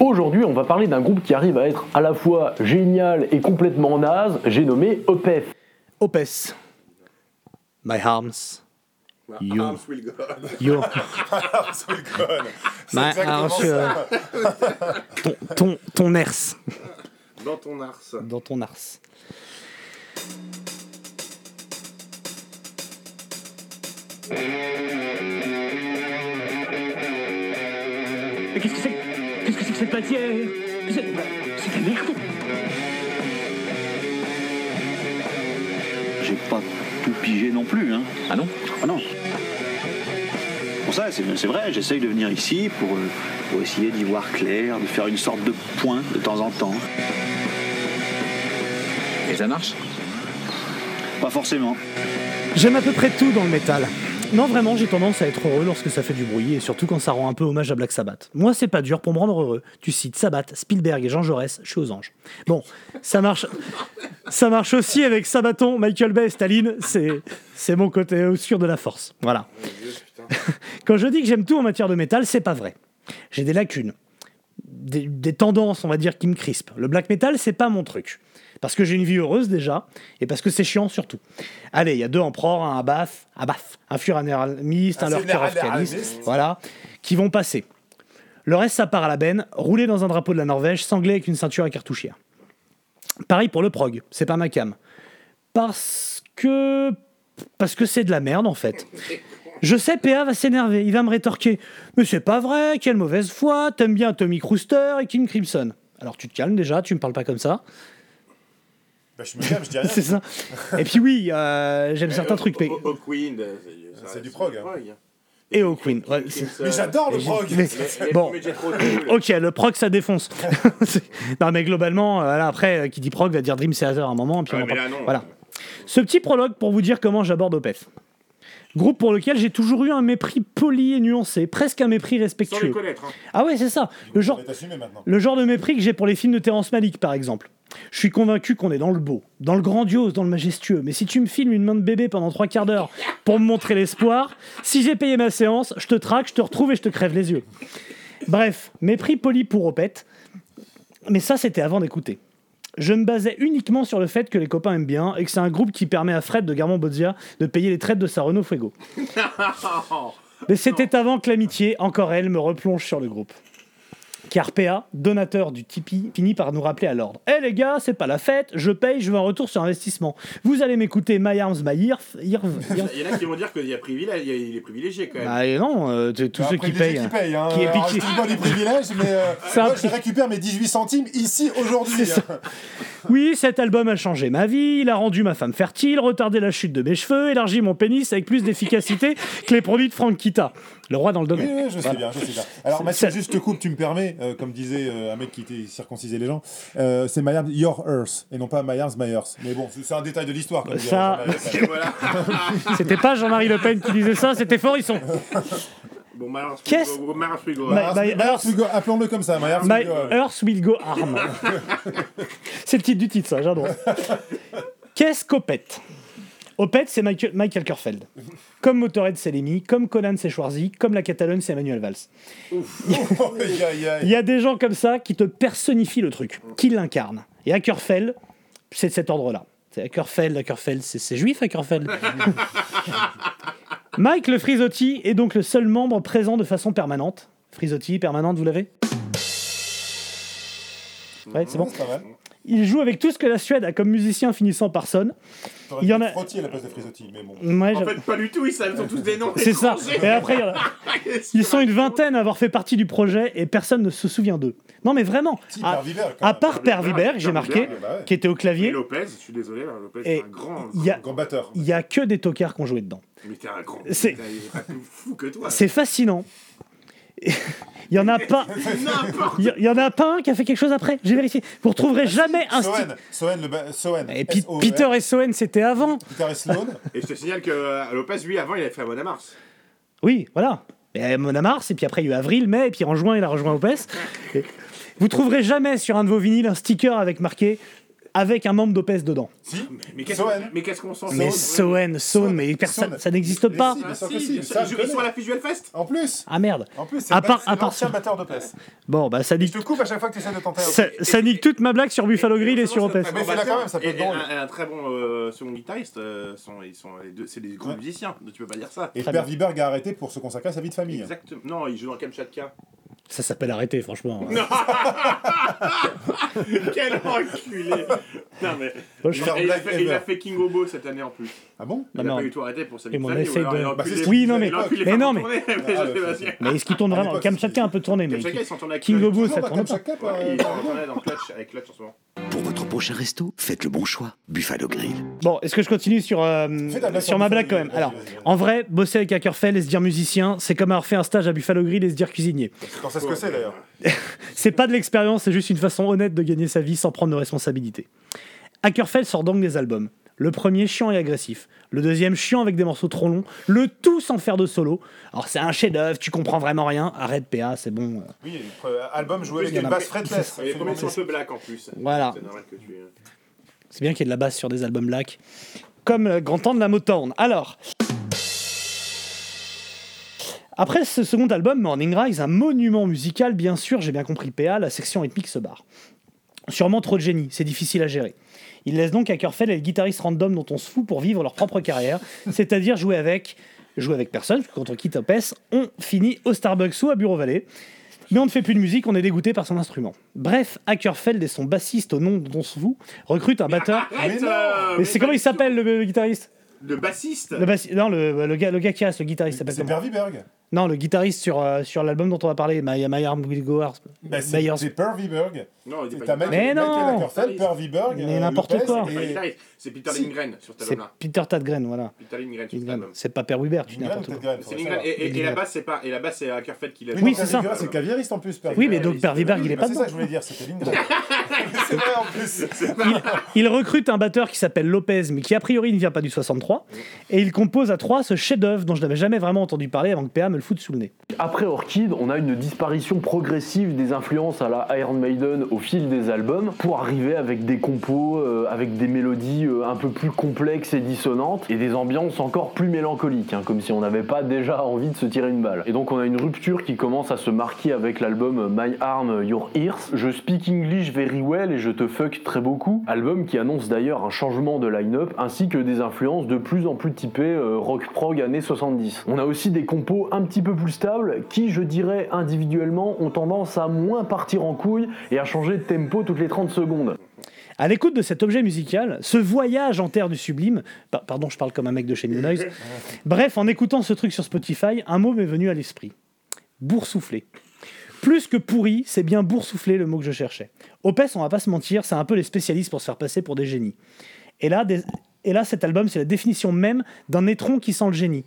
Aujourd'hui, on va parler d'un groupe qui arrive à être à la fois génial et complètement naze, j'ai nommé Opeth. Opes. My arms. You. Arms will go on. Yo. C'est My exactement arms. ça. euh, ton, ton, ton ers. Dans ton ars. Dans ton ars. C'est cette matière C'est de la merde J'ai pas tout pigé non plus, hein. Ah non? Ah non. Pour ça, c'est vrai, j'essaye de venir ici pour, euh, pour essayer d'y voir clair, de faire une sorte de point de temps en temps. Et ça marche? Pas forcément. J'aime à peu près tout dans le métal. Non, vraiment, j'ai tendance à être heureux lorsque ça fait du bruit et surtout quand ça rend un peu hommage à Black Sabbath. Moi, c'est pas dur pour me rendre heureux. Tu cites Sabbath, Spielberg et Jean Jaurès, je suis aux anges. Bon, ça marche. Ça marche aussi avec Sabaton, Michael Bay Staline. C'est, c'est mon côté obscur de la force. Voilà. Quand je dis que j'aime tout en matière de métal, c'est pas vrai. J'ai des lacunes. Des, des tendances, on va dire, qui me crispent. Le black metal, c'est pas mon truc. Parce que j'ai une vie heureuse déjà, et parce que c'est chiant surtout. Allez, il y a deux empereurs, un Abath, Abath, un furanéramiste, un lurker voilà, qui vont passer. Le reste, ça part à la benne, roulé dans un drapeau de la Norvège, sanglé avec une ceinture à cartouchière. Pareil pour le prog, c'est pas ma cam. Parce que. Parce que c'est de la merde en fait. Je sais, PA va s'énerver, il va me rétorquer. Mais c'est pas vrai, quelle mauvaise foi, t'aimes bien Tommy Crooster et Kim Crimson. Alors tu te calmes déjà, tu me parles pas comme ça. Bah, je me calme, je dis rien. c'est ça. Et puis oui, euh, j'aime certains trucs. mais- Au Queen, C'est du prog, hein. Et au Queen. ouais, c'est- Mais j'adore le prog. mais- bon. Ok, le prog ça défonce. C'est- non mais globalement, euh, voilà, après, euh, qui dit prog va dire Dream Theater à un moment. et Puis on Ouais, en mais parle. là, non. Voilà. Ce petit prologue pour vous dire comment j'aborde Opeth. Groupe pour lequel j'ai toujours eu un mépris poli et nuancé, presque un mépris Sans les respectueux. connaître. Hein. Ah ouais, c'est ça. Le genre, le genre de mépris que j'ai pour les films de Terrence Malick, par exemple. Je suis convaincu qu'on est dans le beau, dans le grandiose, dans le majestueux. Mais si tu me filmes une main de bébé pendant trois quarts d'heure pour me montrer l'espoir, si j'ai payé ma séance, je te traque, je te retrouve et je te crève les yeux. Bref, mépris poli pour Opeth. Mais ça, c'était avant d'écouter. Je me basais uniquement sur le fait que les copains aiment bien et que c'est un groupe qui permet à Fred de Garmont-Bodzia de payer les traites de sa Renault Fuego. Mais c'était avant que l'amitié, encore elle, me replonge sur le groupe. Car PA, donateur du Tipeee, finit par nous rappeler à l'ordre. Eh les gars, c'est pas la fête, je paye, je veux un retour sur investissement. Vous allez m'écouter My Arms, My Irf. Il y en a qui vont dire qu'il y a privilège, il est privilégié quand même. Bah et non, euh, t- tous Un ceux qui payent. qui paye. Hein. Qui est Alors, je dis pas des privilèges, mais euh, moi, je récupère mes 18 centimes ici aujourd'hui. Hein. Oui, cet album a changé ma vie, il a rendu ma femme fertile, retardé la chute de mes cheveux, élargi mon pénis avec plus d'efficacité que les produits de Frank Kita. Le roi dans le Oui, domaine. oui, je sais bien, je sais bien. Alors, Mathieu, juste te coupe, tu me permets, euh, comme disait euh, un mec qui était circoncisé les gens, euh, c'est My Arms, Your Earth, et non pas My Arms, My Earth. Mais bon, c'est un détail de l'histoire. Ça- Jean-Marie Le Pen. Et voilà. C'était pas Jean-Marie Le Pen qui disait ça, c'était Forisson. Bon, Qu'est-ce- Mars Mars Mars My- My Arms, My My Arms Earth. will go- Appelons-le comme ça, My Arms My will go on. Earth Will Go Arm. c'est le titre du titre, ça, j'adore. Qu'est-ce qu'Opeth? Opeth, c'est Michael, Michael Kerfeld. Comme Motorhead, c'est Lemmy. Comme Conan, c'est Schwarzy. Comme la Catalogne, c'est Emmanuel Valls. Aïe, aïe, aïe. Il y a des gens comme ça qui te personnifient le truc, qui l'incarnent. Et Ackerfeld, c'est de cet ordre-là. C'est Ackerfeld, Ackerfeld, c'est c'est juif Ackerfeld. Mike le Frisotti est donc le seul membre présent de façon permanente. Frisotti, permanente, vous l'avez? Ouais, c'est bon. Il joue avec tout ce que la Suède a comme musicien finissant par son. Il y en a- Frotti à la place de Frisotti, mais bon. Ouais, En fait, pas du tout, ils savent, ils tous des noms. c'est ça. Et après, il y en a- ils sont une vingtaine à avoir fait partie du projet et personne ne se souvient d'eux. Non, mais vraiment. Si, À, à part Per Wiberg, j'ai marqué, bah ouais. qui était au Et clavier. Lopez, je suis désolé, Lopez, Et c'est un grand. il y a, Grand batteur. il y a que des tocards qui ont joué dedans. Mais t'es un grand. C'est- fou que toi. C'est fascinant. Il y en a pas. Il y- en a pas un qui a fait quelque chose après. J'ai vérifié. Vous retrouverez jamais un. Soen, Soen, le ba- Soen. Et puis S-O-E-N. Peter et Soen, c'était avant. Peter et Sloan. Et je te signale que euh, Lopez, lui, avant, il avait fait Mona Mars. Oui, voilà. Et Mona Mars, et puis après il y a eu avril, mai, et puis en juin il a rejoint. Et Vous trouverez jamais sur un de vos vinyles un sticker avec marqué avec un membre d'Opes dedans. Si Mais qu'est-ce qu'on s'en Mais Soen, Soen, mais personne, ça n'existe pas. Ah, si, si, ça, je ils connais. sont à la Visual Fest En plus Ah merde. En plus, c'est c'est l'ancien batteur de PES. Bon, bah ça Je nique, te coupe à chaque fois que tu essaies de tenter ça, ça nique toute ma blague sur Buffalo Grill et sur Opes. Mais fais-la quand même, ça peut être drôle. un, un très bon euh, second guitariste, euh, sont, ils sont les deux, c'est des grands Ouais. musiciens, tu peux pas dire ça. Et Très Père Viberg a arrêté pour se consacrer à sa vie de famille. Exactement. Non, il joue dans Kamchatka. Ça s'appelle arrêter, franchement. Quel enculé Non mais. Moi, je- Et il, a fait, il a ever. fait King Obo cette année en plus. Ah bon Il Non, a non. pas eu tout arrêté pour sa vie Et de de- Bah, Oui, non, mais- mais non, mais- mais Ah, Mais est-ce qu'il tourne vraiment Kamchatka un peu tourné, mais King. Obo, ça tourne pas. Kamchatka, pas- Ouais, Ils sont tournés dans Clutch, avec Clutch en ce moment. Pour votre prochain resto, faites le bon choix. Buffalo Grill. Bon, est-ce que je continue sur, euh, sur ma blague quand même Alors, en vrai, bosser avec Ackerfell et se dire musicien, c'est comme avoir fait un stage à Buffalo Grill et se dire cuisinier. Ce que c'est d'ailleurs. C'est pas de l'expérience, c'est juste une façon honnête de gagner sa vie sans prendre de responsabilité. Ackerfell sort donc des albums. Le premier chiant et agressif, le deuxième chiant avec des morceaux trop longs, le tout sans faire de solo. Alors c'est un chef-d'œuvre, tu comprends vraiment rien. Arrête PA, c'est bon. Oui, euh, album joué avec il y une a- basse fretless. Et les premiers absolument. sont un peu black en plus. Voilà. C'est bien qu'il y ait de la basse sur des albums black, comme le grand temps de la Motown. Alors. Après ce second album, Morning Rise, un monument musical, bien sûr, j'ai bien compris PA, la section rythmique se barre. Sûrement trop de génie, c'est difficile à gérer. Il laisse donc Ackerfell et les guitaristes random dont on se fout pour vivre leur propre carrière, c'est-à-dire jouer avec, jouer avec personne, parce que quand on finit au Starbucks ou à Bureau Valley. Mais on ne fait plus de musique, on est dégoûté par son instrument. Bref, Ackerfeld et son bassiste au nom dont on se fout recrutent un batteur. Mais c'est comment il s'appelle le, le guitariste? Le bassiste le bassi- Non, le, le gars, le gars qui reste, le guitariste s'appelle C'est Père Viberg. Non, le guitariste sur, euh, sur l'album dont on va parler, My, My Arm Will Go. Bah, c'est Myers. c'est Per Viberg. Non, il dit pas ta mec, Mais non. Ackerfeld, Per Viberg. Mais n'importe quoi. Et- c'est Peter Si. Lindgren sur cet C'est album-là. Peter Tadgren, voilà. Peter Lindgren sur cet album. C'est pas Per Weber, tu dis n'importe quoi. C'est Lindgren. Et, et- et la basse, c'est pas, Ackerfeld qui l'a Oui, c'est Per ça. C'est claviériste en plus. Per Oui, mais donc Per Weber, il est pas C'est ça que je voulais dire, c'était Lindgren. C'est vrai en plus. Il recrute un batteur qui s'appelle Lopez, mais qui a priori ne vient pas du 63. Et il compose à trois ce chef-d'œuvre dont je n'avais jamais vraiment entendu parler avant que PA me le foute sous le nez. Après Orchid, on a une disparition progressive des influences à la Iron Maiden au fil des albums pour arriver avec des compos, euh, avec des mélodies euh, un peu plus complexes et dissonantes et des ambiances encore plus mélancoliques, hein, comme si on n'avait pas déjà envie de se tirer une balle. Et donc on a une rupture qui commence à se marquer avec l'album My Arm, Your Ears. Je speak English very well et je te fuck très beaucoup. Album qui annonce d'ailleurs un changement de line-up ainsi que des influences de plus en plus typées euh, rock prog années 70. On a aussi des compos un petit peu plus stables qui, je dirais individuellement, ont tendance à moins partir en couille et à changer de tempo toutes les 30 secondes. À l'écoute de cet objet musical, ce voyage en terre du sublime, pa- pardon, je parle comme un mec de chez New Noise. Bref, en écoutant ce truc sur Spotify, un mot m'est venu à l'esprit boursouflé. Plus que pourri, c'est bien boursouflé le mot que je cherchais. Opes, on va pas se mentir, c'est un peu les spécialistes pour se faire passer pour des génies. Et là, des- et là cet album, c'est la définition même d'un étron qui sent le génie.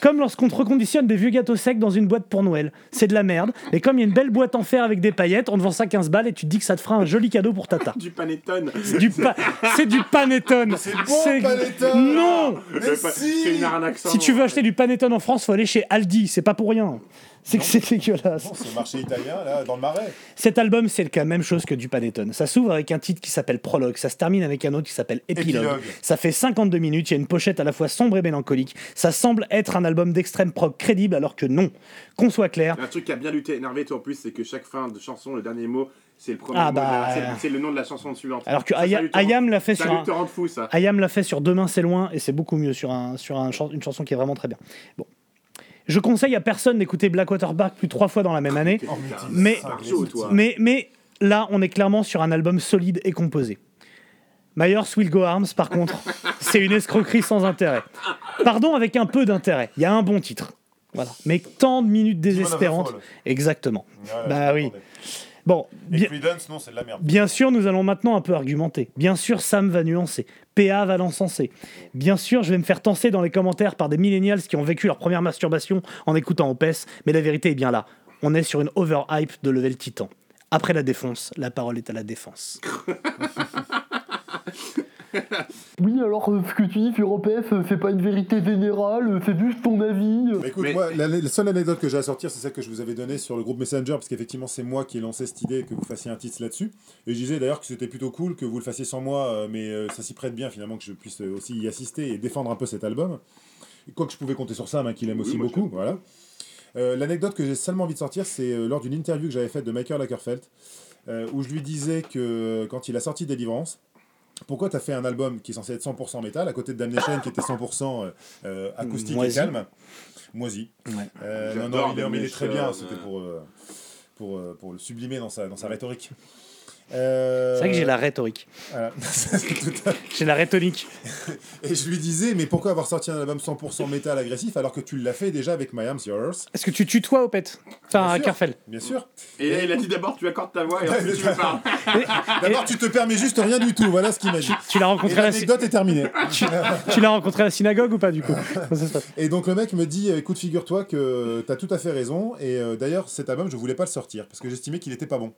Comme lorsqu'on te reconditionne des vieux gâteaux secs dans une boîte pour Noël. C'est de la merde, mais comme il y a une belle boîte en fer avec des paillettes, on te vend ça 15 balles et tu te dis que ça te fera un joli cadeau pour Tata. Du panettone. Du pa- c'est du panettone. C'est bon, Panettone Non Mais si C'est une arnaque sans Si tu veux nom. acheter du panettone en France, faut aller chez Aldi, c'est pas pour rien. C'est que c'est dégueulasse. C'est le marché italien, là, dans le marais. Cet album, c'est la même chose que du panettone. Ça s'ouvre avec un titre qui s'appelle Prologue, ça se termine avec un autre qui s'appelle Épilogue. Épilogue. Ça fait 52 minutes, il y a une pochette à la fois sombre et mélancolique. Ça semble être un album d'extrême prog crédible alors que non. Qu'on soit clair, Un truc qui a bien lutté, énervé toi en plus, c'est que chaque fin de chanson, le dernier mot, c'est le premier Ah bah, c'est- euh. c'est le nom de la chanson suivante. alors que Ayam l'a fait ça sur lui un... te rend fou ça. Ayam l'a fait sur Demain c'est loin et c'est beaucoup mieux sur, un, sur un une chanson qui est vraiment très bien. Bon. Je conseille à personne d'écouter Blackwater Park plus de trois fois dans la même année. Oh, Mais- là, on est clairement sur un album solide et composé. Myers Will Go Arms, par contre, c'est une escroquerie sans intérêt. Pardon, avec un peu d'intérêt. Il y a un bon titre. Voilà. Mais tant de minutes désespérantes. Exactement. Bah oui. Bon, Et bien, Creedence, non, c'est de la merde. bien sûr, nous allons maintenant un peu argumenter. Bien sûr, Sam va nuancer. PA va l'encenser. Bien sûr, je vais me faire tenser dans les commentaires par des millennials qui ont vécu leur première masturbation en écoutant Opes, mais la vérité est bien là. On est sur une overhype de level titan. Après la défonce, la parole est à la défense. Oui, alors euh, ce que tu dis sur OPF, euh, c'est pas une vérité générale, euh, c'est juste ton avis. euh. Bah, écoute, Mais- moi, la, la seule anecdote que j'ai à sortir, c'est celle que je vous avais donnée sur le groupe Messenger, parce qu'effectivement, c'est moi qui ai lancé cette idée que vous fassiez un titre là-dessus. Et je disais d'ailleurs que c'était plutôt cool que vous le fassiez sans moi, euh, mais euh, ça s'y prête bien finalement que je puisse euh, aussi y assister et défendre un peu cet album. Quoique je pouvais compter sur ça, mais qu'il aime Oui, aussi beaucoup. Voilà. Euh, L'anecdote que j'ai seulement envie de sortir, c'est euh, lors d'une interview que j'avais faite de Michael Lagerfeld, euh, où je lui disais que quand il a sorti Deliverance, pourquoi tu as fait un album qui est censé être 100% métal à côté de Damnation qui était 100% euh, euh, acoustique Moisi. et calme? Moisi. Ouais. Euh, non, J'adore non, il est, mais il est très bien, c'était euh. pour, euh, pour, euh, pour le sublimer dans sa, dans sa rhétorique. Euh, C'est vrai que j'ai la rhétorique. voilà. J'ai la rhétonique. Et je lui disais, mais pourquoi avoir sorti un album 100% métal agressif alors que tu l'as fait déjà avec My Arms Yours? Est-ce que tu tutoies au pet? Enfin, Bien à sûr. Carfel. Bien sûr. Et là, il a dit d'abord, tu accordes ta voix et ensuite tu me parles. D'abord, tu te permets juste rien du tout, voilà ce qu'il m'a dit. Tu l'as rencontré, à la, l'anecdote est terminée. tu l'as rencontré à la synagogue ou pas du coup? Et donc le mec me dit, écoute, figure-toi que t'as tout à fait raison. Et euh, d'ailleurs, cet album, je voulais pas le sortir parce que j'estimais qu'il était pas bon.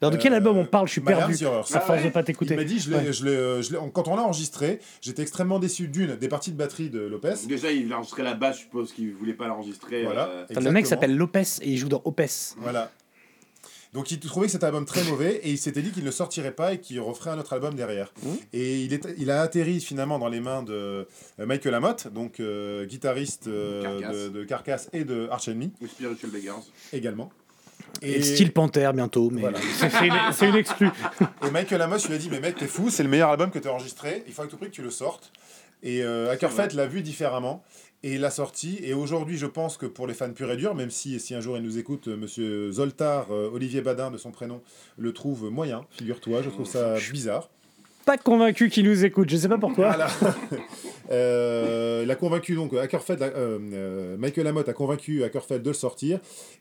Alors, de quel Euh, album on parle? Je suis perdu. À force de pas Il t'écouter. m'a dit, je l'ai- Ouais. je l'ai, euh, je quand on l'a enregistré, j'étais extrêmement déçu d'une des parties de batterie de Lopez. Déjà, il a enregistré la basse, je suppose qu'il voulait pas l'enregistrer. Voilà. euh, le mec s'appelle Lopez et il joue dans Opes. Voilà. Donc il trouvait que cet album très mauvais et il s'était dit qu'il ne sortirait pas et qu'il referait un autre album derrière. Mmh. Et il, est, il a atterri finalement dans les mains de euh, Michael Lamotte, donc euh, guitariste euh, Carcass. de, de Carcass et de Arch Enemy ou Spiritual Beggars. également. Et Style Panther bientôt, mais Voilà. c'est une, une exclue. Et Michael Amos lui a dit Mais mec, t'es fou, c'est le meilleur album que t'as enregistré, il faut à tout prix que tu le sortes. Et euh, l'a vu différemment et l'a sorti. Et aujourd'hui, je pense que pour les fans purs et durs, même si, si un jour il nous écoute, euh, monsieur Zoltar, euh, Olivier Badin de son prénom, le trouve moyen, figure-toi, je trouve ça bizarre. Pas convaincu qu'il nous écoute, je sais pas pourquoi. Voilà. Euh, il a convaincu donc Ackerfeld, euh, euh, Michael Lamotte a convaincu Ackerfeld de le sortir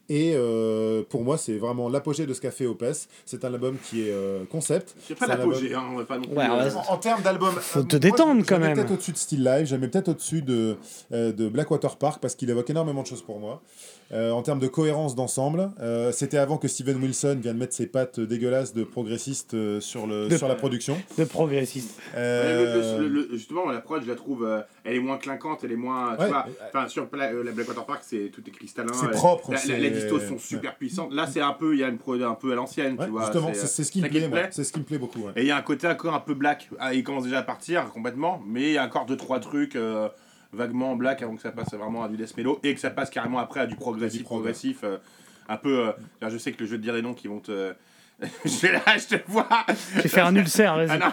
et euh, pour moi c'est vraiment l'apogée de ce qu'a fait Opes. C'est un album qui est euh, concept. C'est pas album- l'apogée, hein, on va pas non plus. Ouais, ouais, En, en termes d'album, Faut euh, te moi, détendre, quand même. peut-être au-dessus de Still le mets peut-être au-dessus de, euh, de Blackwater Park parce qu'il évoque énormément de choses pour moi. Euh, en termes de cohérence d'ensemble, euh, c'était avant que Steven Wilson vienne mettre ses pattes dégueulasses de progressiste euh, sur, le, De- sur la production. De progressiste. Euh, Le- le- le- justement, la prod, je la trouve, euh, elle est moins clinquante, elle est moins. Ouais. tu vois, enfin, sur euh, la Blackwater Park, c'est tout est cristallin. C'est propre, la- c'est- la- les distos sont super puissantes. Là, c'est un peu, il y a une prod un peu à l'ancienne, ouais, tu vois. justement, c'est, ce qui me plaît, C'est ce qui me plaît beaucoup. ouais. Et il y a un côté encore un peu black. Ah, il commence déjà à partir complètement, mais il y a encore deux trois trucs vaguement black avant que ça passe vraiment à du death mellow et que ça passe carrément après à du progressif, progressif. euh, un peu. euh, je sais que je vais te dire des noms qui vont te. je vais là, je te vois. Je vais faire un ulcère, vas-y. Ah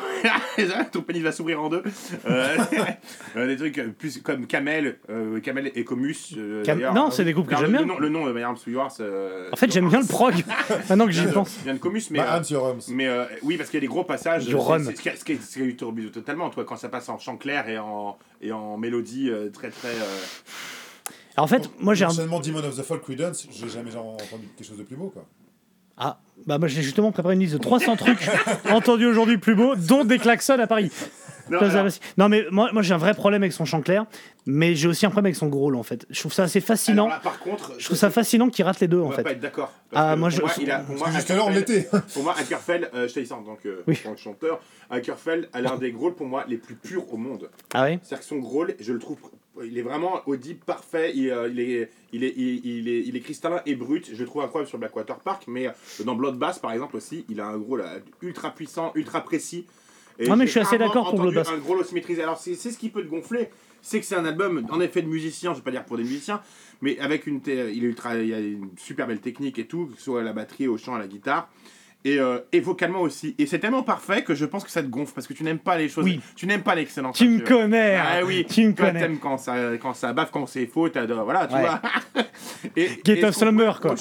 non, ton pénis va s'ouvrir en deux. Euh, euh, des trucs euh, plus comme Camel, euh, Camel et Comus. euh, Cam- non, c'est des groupes que j'aime le, bien. nom, le nom de My Arms to Yours. euh, En fait, j'aime bien le prog, maintenant que j'y pense. vient de Comus, mais. Euh, Arms. mais euh, oui, parce qu'il y a des gros passages. Du rhum. Ce qui qui est turbulent totalement, toi, quand ça passe en chant clair et en, et en mélodie euh, très très. euh, Alors, en fait, moi j'ai un. L'enchaînement Demon of the Folk Credence, j'ai jamais entendu quelque chose de plus beau, quoi. Ah, bah moi j'ai justement préparé une liste de 300 trucs entendus aujourd'hui plus beaux, dont des klaxons à Paris. Non, mais moi, moi j'ai un vrai problème avec son chant clair, mais j'ai aussi un problème avec son gros rôle en fait. Je trouve ça assez fascinant. alors là, par contre, Je trouve ça fascinant qu'il rate les deux on en va fait. pas être d'accord. Ah, moi, pour je- moi, il a- pour moi, on l'était. Pour moi, Ackerfeld, euh, je tant que, Oui. en tant que chanteur, Ackerfeld a l'un des grôles pour moi les plus purs au monde. Ah ouais? C'est-à-dire que son grôle, je le trouve, il est vraiment audible, parfait, il, euh, il est, il, est, il, il est, il est cristallin et brut. Je le trouve incroyable sur Blackwater Park, mais euh, dans Bloodbath par exemple aussi, il a un grôle euh, ultra puissant, ultra précis. Et Ah, mais je suis assez d'accord pour. Un grôle aussi maîtrisé. Alors c'est ce qui peut te gonfler, c'est que c'est un album en effet de musicien, je vais pas dire pour des musiciens, mais avec une, il, est ultra, il y a une super belle technique et tout, que ce soit à la batterie, au chant, à la guitare. Et, euh, et vocalement aussi. Et c'est tellement parfait que je pense que ça te gonfle parce que tu n'aimes pas les choses. Oui. Tu n'aimes pas l'excellence. Tu me connais Ah hein. oui, Tu me connais t'aimes quand ça, quand ça baffe, quand c'est faux, t'adores, voilà, tu Ouais. vois. et, Get et of ce Slumber, quoi.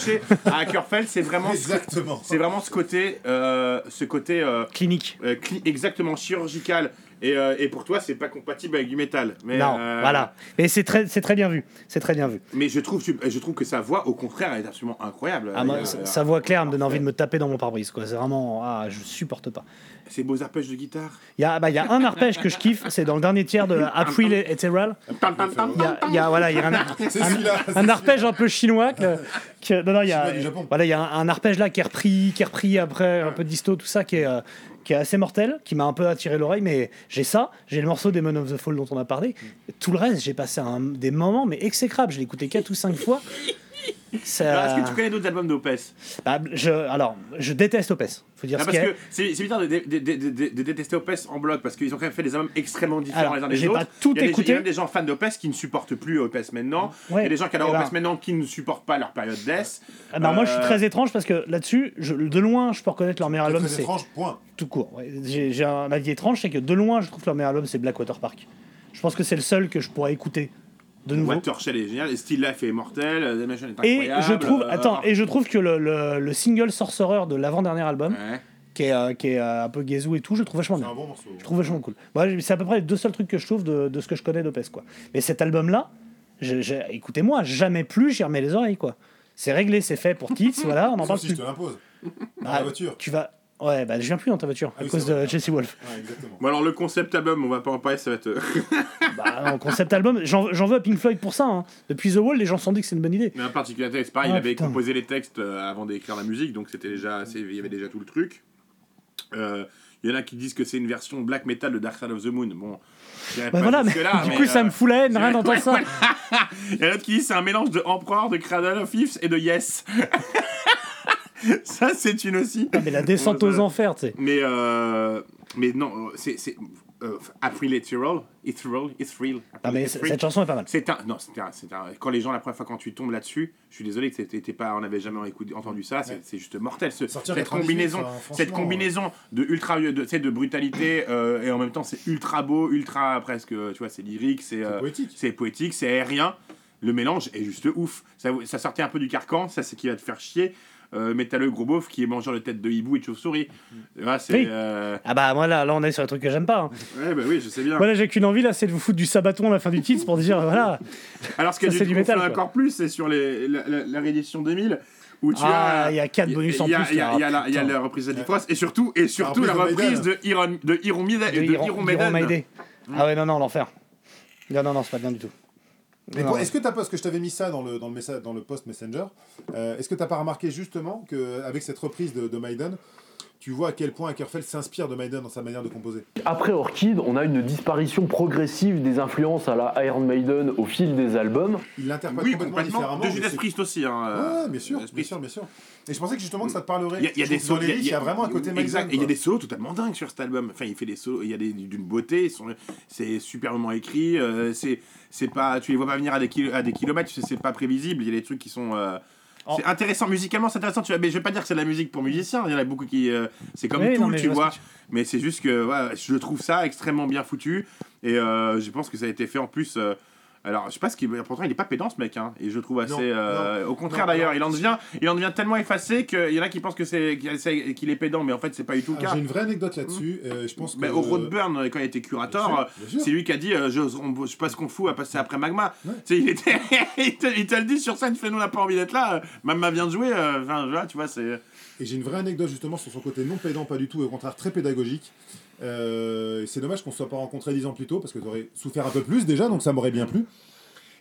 À Ackerfeld, c'est vraiment, ce- Exactement. c'est vraiment ce côté, euh, ce côté euh, Clinique. euh, cli- exactement chirurgical. Et, euh, et pour toi, c'est pas compatible avec du métal. Mais, non, euh, voilà. Et c'est très, c'est très bien vu. C'est très bien vu. Mais je trouve, je trouve que sa voix, au contraire, est absolument incroyable. Ah, a- sa- sa voix claire me donne envie de me taper dans mon pare-brise. quoi. C'est vraiment. Ah, je supporte pas. Ces beaux arpèges de guitare? Il y a, bah, il y a un arpège que je kiffe, c'est dans le dernier tiers de April Ethereal. Il y a, il y a- voilà, il y a un, arpège un peu chinois que- que- non, non, il y a, voilà, il y a un, un arpège là qui est repris, qui est repris après un peu de disto, tout ça, qui est, euh, qui est assez mortel, qui m'a un peu attiré l'oreille, mais j'ai ça, j'ai le morceau Demon of the Fall dont on a parlé. Tout le reste, j'ai passé un- des moments, mais exécrables. Je l'ai écouté 4 ou 5 fois. Ça- Alors, Est-ce que tu connais d'autres albums d'Opes Bah, je, alors, je déteste Opes. Faut dire Ah, ce parce que c'est bizarre de, de- de- de- de- de détester Opes en bloc parce qu'ils ont quand même fait des albums extrêmement différents Alors, les uns des j'ai autres. pas tout il, y a des, écouté. il y a même des gens fans d'Opes qui ne supportent plus Opes maintenant. Ouais. Il y a des gens qui adorent Eh ben. Opes maintenant qui ne supportent pas leur période death. Ah, bah, Moi, je suis Euh, très étrange parce que là-dessus, de loin, je peux reconnaître leur meilleur album. C'est étrange, point. tout court. ouais. J'ai un avis étrange, c'est que de loin, je trouve que leur meilleur album, c'est Blackwater Park. Je pense que c'est le seul que je pourrais écouter de nouveau. Watershell est génial, Still Life est mortel, The Nation est Et incroyable. je trouve, euh, attends, et je trouve que le, le- le single Sorcerer de l'avant-dernier album, ouais. qui est, euh, qui est euh, un peu gazou et tout, je le trouve vachement C'est bien. un bon morceau. Je trouve vachement cool. Moi, c'est à peu près les deux seuls trucs que je trouve de, de ce que je connais d'Opes, quoi. Mais cet album-là, écoutez-moi, jamais plus j'y remets les oreilles, quoi. C'est réglé, c'est fait pour Tits, voilà, on en parle si je plus. te l'impose. Dans Ah, la voiture. Tu vas. Ouais, bah je viens plus dans ta voiture Ah à oui, cause de Jesse Wolf. Ouais, exactement. Bon alors le concept album, on va pas en parler, ça va être... Bah, non, concept album, j'en j'en veux à Pink Floyd pour ça. hein. Depuis The Wall, les gens se sont dit que c'est une bonne idée. Mais en particulier, c'est pareil, Ah, il avait putain. composé les textes euh, avant d'écrire la musique, donc c'était déjà, c'est- il y avait déjà tout le truc. Euh, Il y en a qui disent que c'est une version black metal de Dark Side of the Moon. Bon, Bah voilà, mais jusque-là, du mais, coup, ça euh, me fout la haine, rien d'entendre ça. Il y en a d'autres qui disent que c'est un mélange de Emperor, de Cradle of Filth et de Yes. ça, c'est une aussi. Ah, mais la descente aux enfers, tu sais. Mais, euh, mais non, c'est. c'est euh, April Ethereal. Ethereal. Ethereal. Ah, mais cette chanson est pas mal. C'est un. Non, c'est un, c'est un- Quand les gens, la première fois, quand tu tombes là-dessus, je suis désolé que t'étais pas. On n'avait jamais écouté, entendu ça. C'est Ouais. c'est juste mortel. Ce- Sortir cette 98, combinaison, enfin, cette combinaison de ultra, de, de brutalité euh, et en même temps c'est ultra beau, ultra presque. Tu vois, c'est lyrique, c'est. C'est euh, poétique. c'est poétique, c'est aérien. Le mélange est juste ouf. Ça, ça sortait un peu du carcan, ça c'est qui va te faire chier. Euh, métalleux gros beauf qui est mangeur de tête de hibou et de chauve-souris. Là, c'est. Oui. euh, Ah bah moi là, là on est sur un truc que j'aime pas. hein. Ouais, bah oui, je sais bien. Voilà, j'ai qu'une envie là, c'est de vous foutre du sabaton à la fin du titre pour dire voilà. Alors, ce qui te du métal, quoi. encore plus, c'est sur les, la, la- la réédition 2000 où tu Ah, as. il y a quatre bonus en plus, Il y a, là. il y a la, il y a Putain. la reprise de Frost et surtout, et surtout la reprise de Iron, de Iron Maiden. De de Iron- Maiden. Maiden. Ah ouais non non l'enfer. Non non non c'est pas bien du tout. Mais Non, pour- non. Est-ce que t'as pas, parce que je t'avais mis ça dans le, dans le, message, dans le post Messenger, euh, est-ce que t'as pas remarqué justement qu'avec cette reprise de, de Maiden, tu vois à quel point Ackerfeld s'inspire de Maiden dans sa manière de composer Après Orchid, on a une disparition progressive des influences à la Iron Maiden au fil des albums. Il l'interprète Oui, complètement, complètement. différemment. De Judas Priest aussi. Hein, euh, Ouais, bien sûr, Judas bien Priest. sûr, bien sûr. Et je pensais que justement que ça te parlerait. Il y a, y des solos. il y a vraiment un côté Maiden. Exact. Et il y a des solos totalement dingues sur cet album. Enfin, il fait des solos. Il y a des d'une beauté. C'est superbement écrit. euh, c'est c'est pas. Tu les vois pas venir à des kilo- à des kilomètres. C'est c'est pas prévisible. Il y a des trucs qui sont. euh, Oh. C'est intéressant musicalement, c'est intéressant. Tu vois, mais je vais pas dire que c'est de la musique pour musiciens. Il y en a beaucoup qui, euh, c'est comme Oui, tout, non, tu vois Mais c'est juste que ouais, je trouve ça extrêmement bien foutu et euh, je pense que ça a été fait en plus. euh, alors, je sais pas ce qu'il. Pourtant, il est pas pédant, ce mec, hein, et je le trouve assez. Non, euh, au contraire, d'ailleurs, il en devient, il en devient tellement effacé qu'il y en a qui pensent que c'est qu'il est pédant, mais en fait, c'est pas du tout le Alors, cas. J'ai une vraie anecdote là-dessus. euh, je pense que. Mais au Roadburn, quand il était euh, sûr. c'est lui qui a dit euh, je, on- je sais pas ce qu'on fout à passer après Magma. Ouais. Il, était, il, te, il te le dit sur scène, il fait nous on n'a pas envie d'être là. euh, Magma vient de jouer. euh, Enfin, là, tu vois, c'est. Et j'ai une vraie anecdote justement sur son côté non pédant, pas du tout, et au contraire très pédagogique. Euh, c'est dommage qu'on ne soit pas rencontrés dix ans plus tôt, parce que tu aurais souffert un peu plus déjà, donc ça m'aurait bien plu.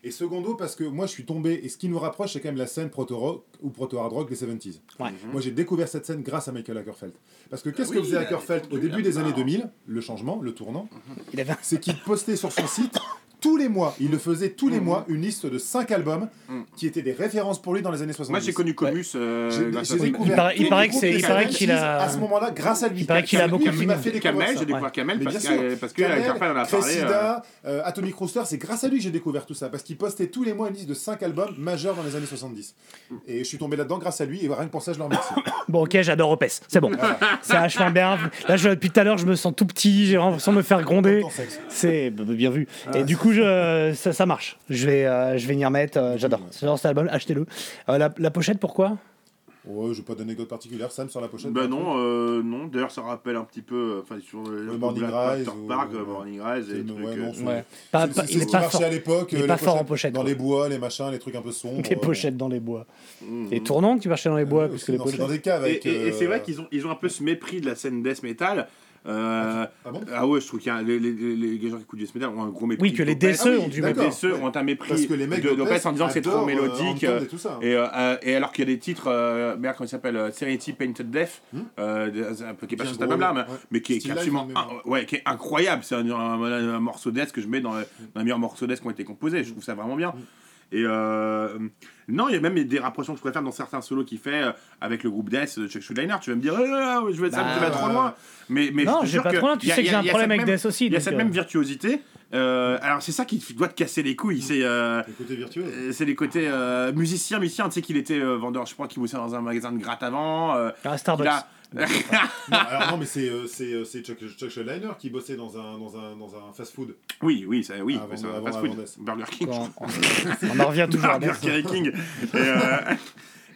Et secondo, parce que moi je suis tombé, et ce qui nous rapproche, c'est quand même la scène proto-rock ou proto-hard rock des 70s. Ouais. Moi j'ai découvert cette scène grâce à Michael Ackerfeld. Parce que qu'est-ce oui, que faisait Ackerfeld au début des années photos, 2000 Le changement, le tournant, c'est qu'il postait sur son site tous les mois, il le faisait tous les mois, une liste de 5 albums Mhm. qui étaient des références pour lui dans les années 70. Moi, j'ai connu Comus. euh, J'ai- j'ai ça. Il paraît- il paraît que c'est- il qu'il a- 70s à ce moment-là grâce à lui. Il paraît qu'il a beaucoup qui m'a de fait ça. j'ai découvert Mais parce que, parce que Kamel, Carpel en a parlé. euh, Cressida, euh, Atomic Rooster, c'est grâce à lui que j'ai découvert tout ça parce qu'il postait tous les mois une liste de 5 albums majeurs dans les années 70. Et je suis tombé là-dedans grâce à lui et rien que pour ça je le remercie. Bon ok j'adore Opes, c'est bon. C'est vachement bien. Là depuis tout à l'heure je me sens tout petit, j'ai l'impression de me faire gronder. C'est bien vu. Et du coup, je, ça, ça marche. Je vais, euh, je vais y remettre. euh, J'adore. J'adore cet album. Achetez-le. Euh, la, la pochette, pourquoi? Ouais, j'ai pas d'anecdote particulière. Sam sur la pochette. Bah non, euh, non. D'ailleurs, ça rappelle un petit peu, enfin sur le, Le Morning Rise ou- Park, ouais. Morning Rise et C'est des le- trucs. ouais, non, Ouais. Pas, pas- il est ce qui pas marchait fort. à l'époque. il est pas les fort en pochettes pochette, Dans quoi. les bois, les machins, les trucs un peu sombres. Les pochettes dans les bois. Mhm. Et tournant, tu marchais dans les bois, ouais, plus aussi, que les pochettes. dans des caves Et, avec. et- et c'est euh, vrai qu'ils ont, ils ont un peu ce mépris de la scène death metal. Euh, Ah bon ah ouais, je trouve qu'il y a les, les, les, les gens qui écoutent du death metal ont un gros mépris. Oui, que les. DSE Ah oui, ont du Les d'accord. mépris. DSE ont un mépris Parce que les mecs de- d'Opeth en disant que c'est trop euh, mélodique. Euh, et tout ça. et, euh, et alors qu'il y a des titres, euh, merde, comment il s'appelle euh, Serenity Painted Death, Hmm. euh, peu qui est pas sur cet album-là, mais, gros, ouais. mais qui est, qui absolument ouais, qui est incroyable. C'est un, un- un morceau death que je mets dans, le- dans les meilleurs morceaux death qui ont été composés. Je trouve ça vraiment bien. Et euh, non, il y a même des rapprochements que je pourrais faire dans certains solos qu'il fait euh, avec le groupe Death de Chuck Schuldiner. Tu vas me dire, euh, euh, je vais ça, Bah, tu vas trop ouais. loin. Mais, mais Non, je je vais pas trop loin, tu sais que y a- j'ai un problème avec Death aussi. Il y a cette euh, même virtuosité. Euh, alors c'est ça qui doit te casser les couilles. C'est euh, Le côté virtuose. euh, c'est les côtés euh, musicien, musicien. Tu sais qu'il était euh, vendeur, je crois qu'il bossait dans un magasin de gratte avant. euh, Ah, Starbucks. A- Non, alors non, mais c'est euh, c'est euh, c'est Chuck, Chuck Schuldiner qui bossait dans un, dans un, dans un fast-food. oui, oui, ça, oui, Avant- c'est un avant- fast food. Burger King. Quand- on en revient toujours à Burger. King. Et, euh,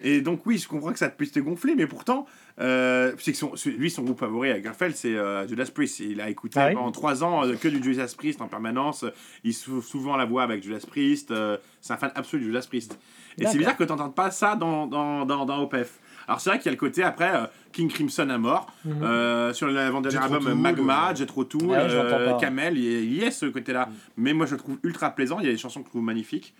et donc oui, je comprends que ça puisse te gonfler, mais pourtant, euh, c'est que son, lui, son groupe favori à Garfield, c'est euh, Judas Priest. Il a écouté Ah oui pendant trois ans euh, que du Judas Priest en permanence. Il se souvent la voix avec Judas Priest. euh, c'est un fan absolu de Judas Priest. Et D'accord. c'est bizarre que tu n'entendes pas ça dans, dans, dans, dans OPF. Alors c'est vrai qu'il y a le côté après euh, King Crimson à mort Mhm. euh, sur l'avant-dernier album Magma, euh, Jetro Tull, Ouais, je l'entends euh, pas. Camel, il y, a- ce côté-là. Mais moi je le trouve ultra plaisant. Il y a des chansons que je trouve magnifiques.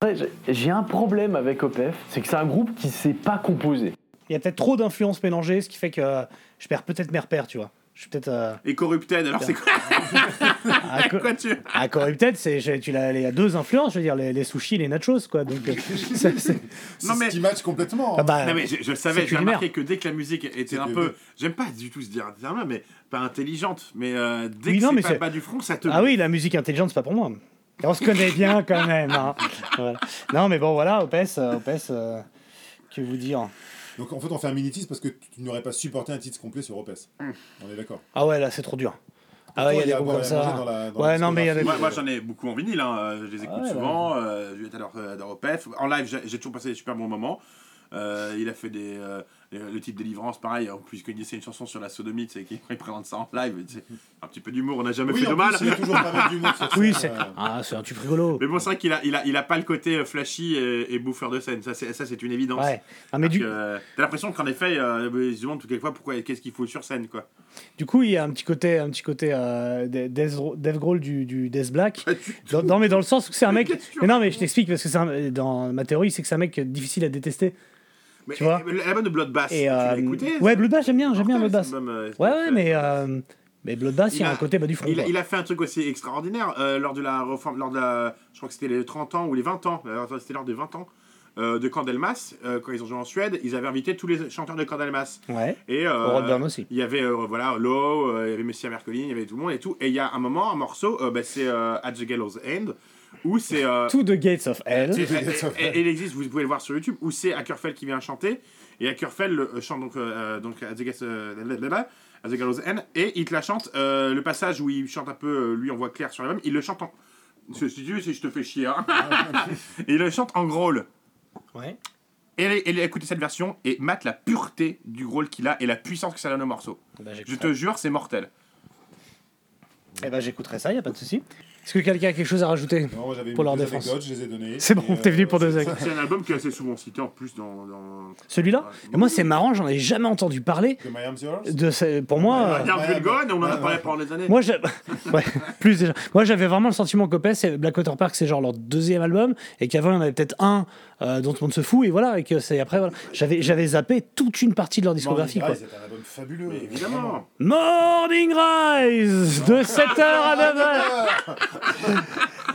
Après, j'ai- un problème avec Opef, c'est que c'est un groupe qui sait pas composer. Il y a peut-être trop d'influences mélangées, ce qui fait que euh, je perds peut-être mes repères, tu vois. Je suis peut-être. euh, Et Corrupted, alors c'est quoi, à, co- quoi tu à Corrupted, c'est j'ai- tu l'as il y a deux influences, je veux dire les, les sushis, et les nachos, quoi. Donc euh, c'est- ce mais- qui match complètement. ah bah, Non mais je, je le savais, j'ai remarqué que dès que la musique était un peu, j'aime pas du tout se dire là, mais pas intelligente, mais euh, dès Oui, que non, c'est mais pas bas du front, ça te. ah oui, la musique intelligente, c'est pas pour moi. Et on se connaît bien quand même. hein. Voilà. Non, mais bon, voilà, OPS, euh, OPS euh, que vous dire Donc en fait, on fait un mini-tease parce que tu n'aurais pas supporté un titre complet sur Opes. On est d'accord. Ah ouais, là, c'est trop dur. Ah ouais, il y a des à groupes comme à ça. dans la- dans Ouais, non, mais il y a des- discographie. Moi, moi, j'en ai beaucoup en vinyle, hein, euh, je les écoute Ah ouais, souvent. Euh, Juliette alors euh, dans OPF. En live, j'ai j'ai toujours passé des super bons moments. Euh, il a fait des, euh, le le type Délivrance, pareil, en plus qu'il c'est une chanson sur la sodomie, c'est qu'il présente ça en live. c'est Un petit peu d'humour, on n'a jamais Oui, fait de mal. plus, toujours pas mal d'humour sur Oui, c'est euh, ah, c'est un truc rigolo. Mais bon, c'est vrai qu'il a, il a, il a pas le côté euh, flashy et, et bouffeur de scène, ça c'est ça, c'est une évidence. Ouais. Ah, mais du, que, euh, T'as l'impression qu'en effet, euh, ils se demandent quelquefois pourquoi, qu'est-ce qu'il faut sur scène, quoi. du coup, il y a un petit côté, un petit côté euh, de- Death Death Grohl du, du Death Black. Dans, non, mais dans le sens où c'est un mec. Mais non, mais je t'explique parce que un- dans ma théorie, c'est que c'est un mec difficile à détester. Mais, Tu vois L'album de Bloodbath, Et tu euh, écouté ouais, Bloodbath, j'aime bien, j'aime bien Bloodbath. euh, Ouais, ouais, mais euh, mais Bloodbath, il y a un côté bas du front. Il a, quoi. il a fait un truc aussi extraordinaire euh, lors de la réforme, lors de la, je crois que c'était les 30 ans ou les 20 ans, euh, c'était lors des 20 ans euh, de Candelmas, euh, quand ils ont joué en Suède, ils avaient invité tous les chanteurs de Candelmas. Ouais. Et euh, aussi. il y avait voilà Low, euh, il y avait Messia Mercolini, il y avait tout le monde et tout. Et il y a un moment, un morceau, bah, c'est At the Gallows End, où c'est euh, To the Gates of Hell. et- il existe, vous pouvez le voir sur YouTube, où c'est Ackerfeld qui vient chanter, et Ackerfeld le- euh, chante donc, euh, donc à The Gates, euh, à The Gallows End, et il te la chante, euh, le passage où il chante un peu, euh, lui en voix claire sur l'album, il le chante en... Si tu veux, si je te fais chier, hein. Et il le chante en growl. Ouais. Et, et écoutez cette version, et mate la pureté du growl qu'il a, et la puissance que ça donne au morceau. Bah, Je j'écouterai. te jure, c'est mortel. Eh ben, j'écouterai ça, y a pas de souci. Est-ce que quelqu'un a quelque chose à rajouter Non, moi, j'avais Pour leur deux défense. anecdotes, je les ai données. C'est bon, Et, t'es venu pour deux c'est- anecdotes. C'est un album qui est assez souvent cité en plus dans... dans... Celui-là Ouais. Et moi, c'est marrant, j'en ai jamais entendu parler. Que My Arms Yours De ce- Pour moi. euh, Vulgon, on en a parlé pendant des années. Moi, ouais, plus déjà. Moi, j'avais vraiment le sentiment qu'Opeth, c'est Blackwater Park, c'est genre leur deuxième album, et qu'avant, il y en avait peut-être un euh, dont tout le monde se fout, et voilà, et que c'est après, voilà. J'avais, j'avais zappé toute une partie de leur discographie, quoi. C'est un album fabuleux. Mais évidemment. Morning Rise De 7h à 9h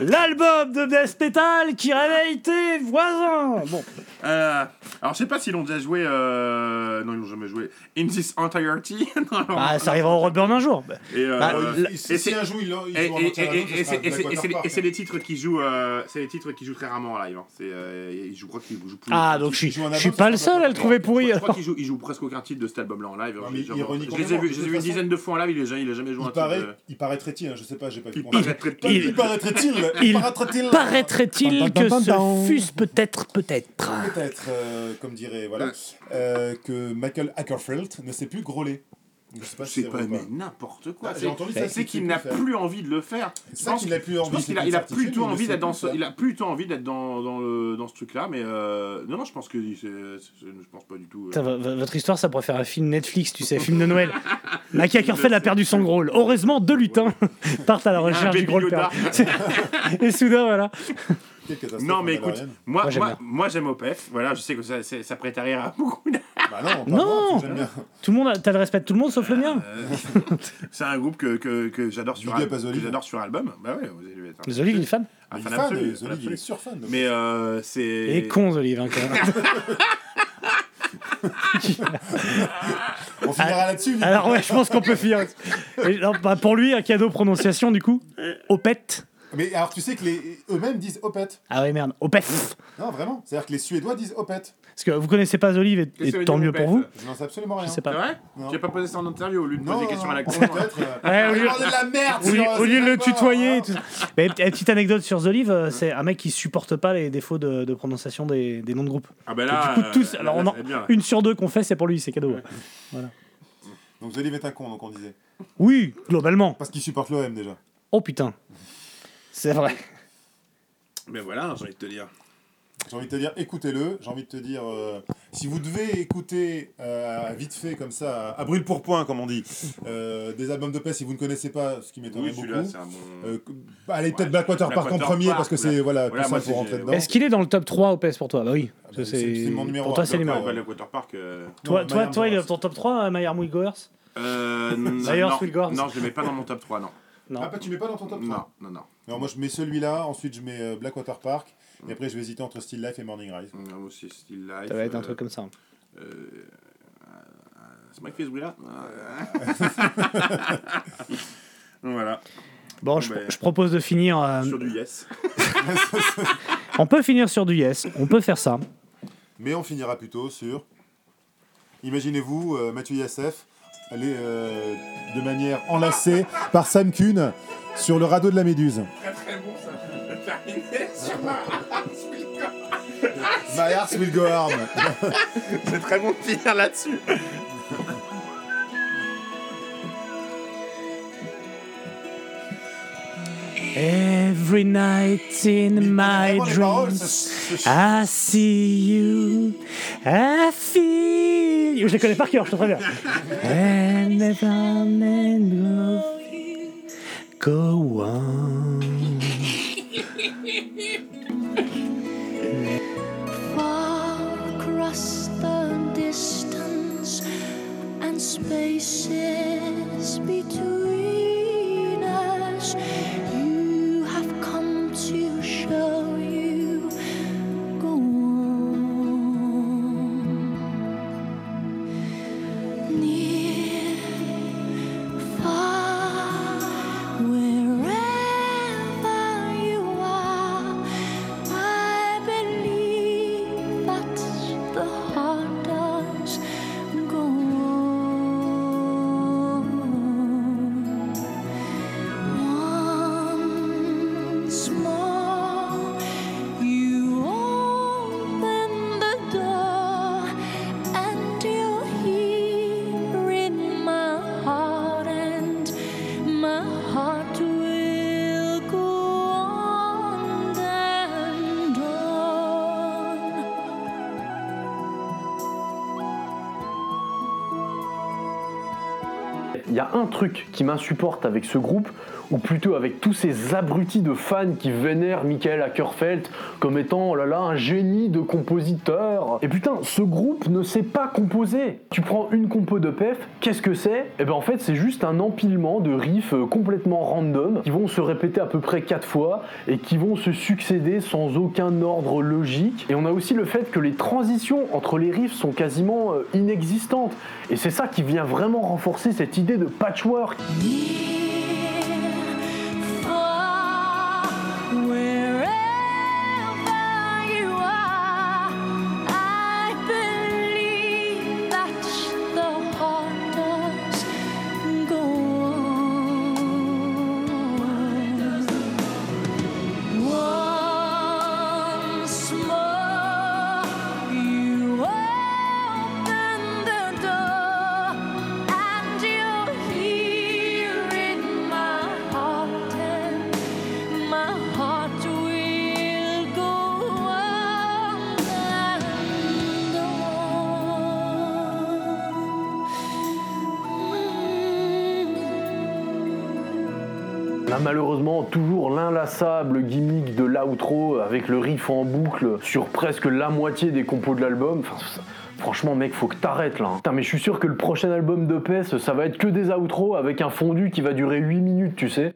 L'album de Death Metal qui réveille tes voisins. Bon, Euh, alors, je sais pas s'ils l'ont déjà joué. Euh... Non, ils l'ont jamais joué. In This Entirety. Non, non, bah, non. ça arrivera au Roadburn un jour. Et, euh, Bah, euh, Et si c'est- un jour et- album, c'est- c'est- c'est- c'est hein. les titres qui jouent, c'est les titres qui jouent très rarement en live. hein. C'est, ils jouent, je crois qu'ils jouent plus. Ah, donc je suis, je album, pas le seul à le trouver Je pourri. crois alors. qu'ils jouent, presque aucun titre de cet album-là en live. Je- je- je les ai vus, je les une dizaine de fois en live. Il a jamais, joué un titre. il paraîtrait-il, je sais pas, j'ai pas vu. Il paraîtrait-il. Il, il paraîtrait-il Il Il paraîtrait-il Paraîtrait-il que ce fût peut-être, peut-être? Peut-être, euh, comme dirait, voilà, euh, que Michael Ackerfeld ne sait plus grôler. Je sais pas Je si c'est pas, mais n'importe quoi. Ah, j'ai C'est- entendu ça, C'est c'est qu'il n'a plus envie de le faire. C'est Je ça pense qu'il n'a plus Je envie. pense c'est qu'il a, il a plutôt envie le d'être dans ce, faire. il a plutôt envie d'être dans, dans, le, dans ce truc-là, mais euh, non, non, je pense que c'est, c'est- je pense pas du tout. euh. Votre histoire, ça pourrait faire un film Netflix, tu sais, film de Noël. Maki Ackerfeld a perdu son Grawl. Heureusement, deux lutins partent à la a recherche du perdu. Et soudain, voilà. Non, mais écoute, moi, Moi, j'aime moi, bien. moi, j'aime OPEF. Voilà, je sais que ça, prête à rire à beaucoup. de- Bah non, Non. bien. Tout le monde, a- t'as le respect de tout le monde sauf le mien. Euh, c'est un groupe que, que, que j'adore sur, al- Olive. sur album. Bah ouais, vous allez être un- Les Olives, il est fan. un Il est fan fan, absolu, et fan il est surfan. de- Mais euh, c'est. Et con, les Olives, hein, quand même. On finira là-dessus. du coup. Alors, ouais, je pense qu'on peut finir. Et, non, bah, pour lui, un cadeau prononciation, du coup. Opet. Mais alors, tu sais que les eux-mêmes disent Opet. Ah ouais, merde. Opet. Non, vraiment. C'est-à-dire que les Suédois disent Opet. Parce que vous connaissez pas Olive et, tant mieux pour vous. Je n'en sais absolument rien. Je sais C'est pas. vrai. Tu n'as pas posé ça en interview au lieu de Non, poser des non, questions à la con. peut-être. euh, Ouais, au lieu- de la merde Au lieu, sur- au lieu de le tutoyer. et hein. tout ça. Mais petite anecdote sur The Olive, euh, c'est un mec qui supporte pas les défauts de, de prononciation des, des noms de groupe. Ah ben là. du coup, tous, euh, alors on en- bien. une sur deux qu'on fait, c'est pour lui, c'est cadeau. ouais. Donc Zolive est un con, donc on disait. Oui, globalement. Parce qu'il supporte l'OM déjà. Oh putain. C'est vrai. Mais voilà, j'ai envie de te dire. J'ai envie de te dire, écoutez-le. J'ai envie de te dire, euh, si vous devez écouter euh, vite fait comme ça, à brûle pour point, comme on dit, euh, des albums de paix, si vous ne connaissez pas, ce qui m'étonnerait Oui, beaucoup. c'est un bon. Euh, bah, allez peut-être Blackwater Park en premier Park, parce que c'est voilà, Voilà, plus moi, simple pour c'est- rentrer dedans. Est-ce qu'il est dans le top 3 au PES pour toi? Bah oui. bah, Ça, c'est- mon numéro pour toi, c'est meilleurs. ouais. Blackwater Park. Toi, il est dans Goers. ton top 3, Maillard Mouille Goers Euh, D'ailleurs, non, je le mets pas dans mon top 3, non. Non. Ah, bah, tu mets pas dans ton top 3 Non, non, non. Non, moi je mets celui-là, ensuite je mets euh, Blackwater Park, et après je vais hésiter entre Still Life et Morning Rise. Non, moi aussi, Still Life. Ça va être un euh, truc comme ça. euh, euh, C'est moi qui fais ce bruit-là Voilà, Bon, je, ben, je propose de finir. euh, sur du yes. on peut finir sur du yes, on peut faire ça. Mais on finira plutôt sur. Imaginez-vous euh, Mathieu Yassef aller euh, de manière enlacée par Sam Kuhn sur le radeau de la Méduse. Très très bon ça. Terminé sur ma My heart will go on. C'est très bon de finir là-dessus. Every night in my dreams, I see you, I feel you. Je les connais par cœur, je te préviens. And if I'm in love, go on. far across the distance and spaces between Il y a un truc qui m'insupporte avec ce groupe, ou plutôt avec tous ces abrutis de fans qui vénèrent Michael Ackerfeld comme étant oh un génie de compositeur. Et putain, ce groupe ne sait pas composer. Tu prends une compo de PEF, qu'est-ce que c'est? Et ben en fait, c'est juste un empilement de riffs euh, complètement random qui vont se répéter à peu près quatre fois et qui vont se succéder sans aucun ordre logique. Et on a aussi le fait que les transitions entre les riffs sont quasiment euh, inexistantes. Et c'est ça qui vient vraiment renforcer cette idée de patchwork. Malheureusement toujours l'inlassable gimmick de l'outro avec le riff en boucle sur presque la moitié des compos de l'album. Franchement, mec, faut que t'arrêtes là. Putain, mais je suis sûr que le prochain album de PES, ça va être que des outros avec un fondu qui va durer 8 minutes, tu sais.